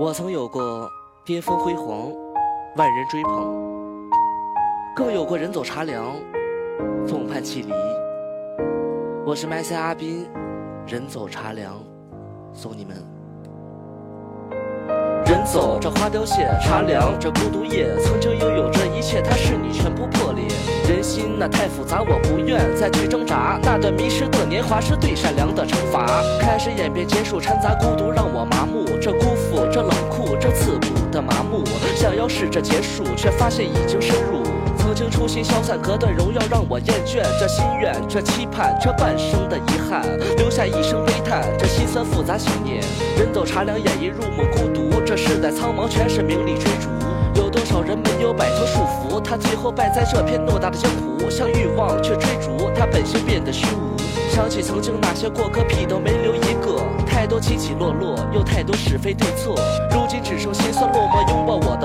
我曾有过巅峰辉煌，万人追捧，更有过人走茶凉，众叛亲离。我是麦塞阿斌，人走茶凉，送你们。人走这花凋谢，茶凉这孤独夜，曾经拥有这一切，它是你全部破裂。人心那太复杂，我不愿再去挣扎。那段迷失的年华是对善良的惩罚，开始演变结束，掺杂孤独让我麻木。这辜负，想要试着结束，却发现已经深入。曾经初心消散，隔断荣耀让我厌倦。这心愿，这期盼，这半生的遗憾，留下一声悲叹。这心酸复杂信念，人走茶凉，演绎入梦孤独。这世代苍茫，全是名利追逐。有多少人没有摆脱束缚，他最后败在这片偌大的江湖。向欲望去追逐，他本性变得虚无。想起曾经那些过客，屁都没留一个。太多起起落落，又太多是非对错。如今只剩心酸落寞，拥抱我。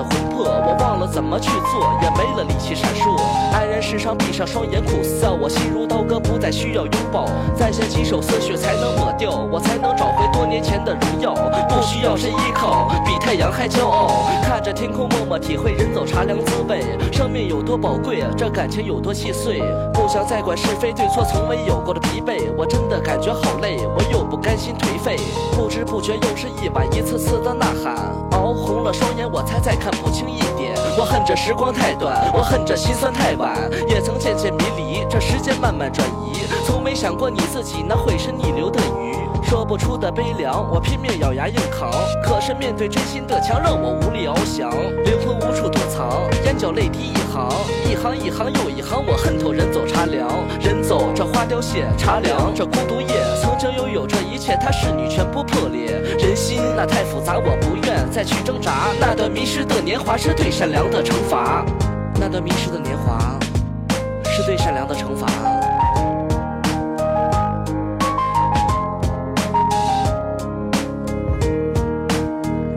怎么去做，也没了力气闪烁。黯然世上，闭上双眼苦涩。我心如刀割，不再需要拥抱。再写几首思绪，才能抹掉，我才能找回多年前的荣。耀。不需要谁依靠，比太阳还骄傲。看着天空，默默体会人走茶凉滋味。命有多宝贵，这感情有多细碎。不想再管是非对错，从未有过的疲惫。我真的感觉好累，我又不甘心颓废。不知不觉又是一晚，一次次的呐喊，熬红了双眼，我才再看不清一点。我恨这时光太短，我恨这心酸太晚，也曾渐渐迷离，这时间慢慢转移，从没想过你自己那会是逆流的鱼。说不出的悲凉，我拼命咬牙硬扛，可是面对真心的墙，让我无力翱翔，灵魂无处躲藏，眼角泪滴一行，一行一行又一行，我恨透人走茶凉，人走这花凋谢，茶凉这孤独夜，曾经拥有这一切，它是你全部破裂，人心那太复杂，我不愿再去挣扎，那段迷失的年华是对善良的惩罚，那段迷失的年华是对善良的惩罚。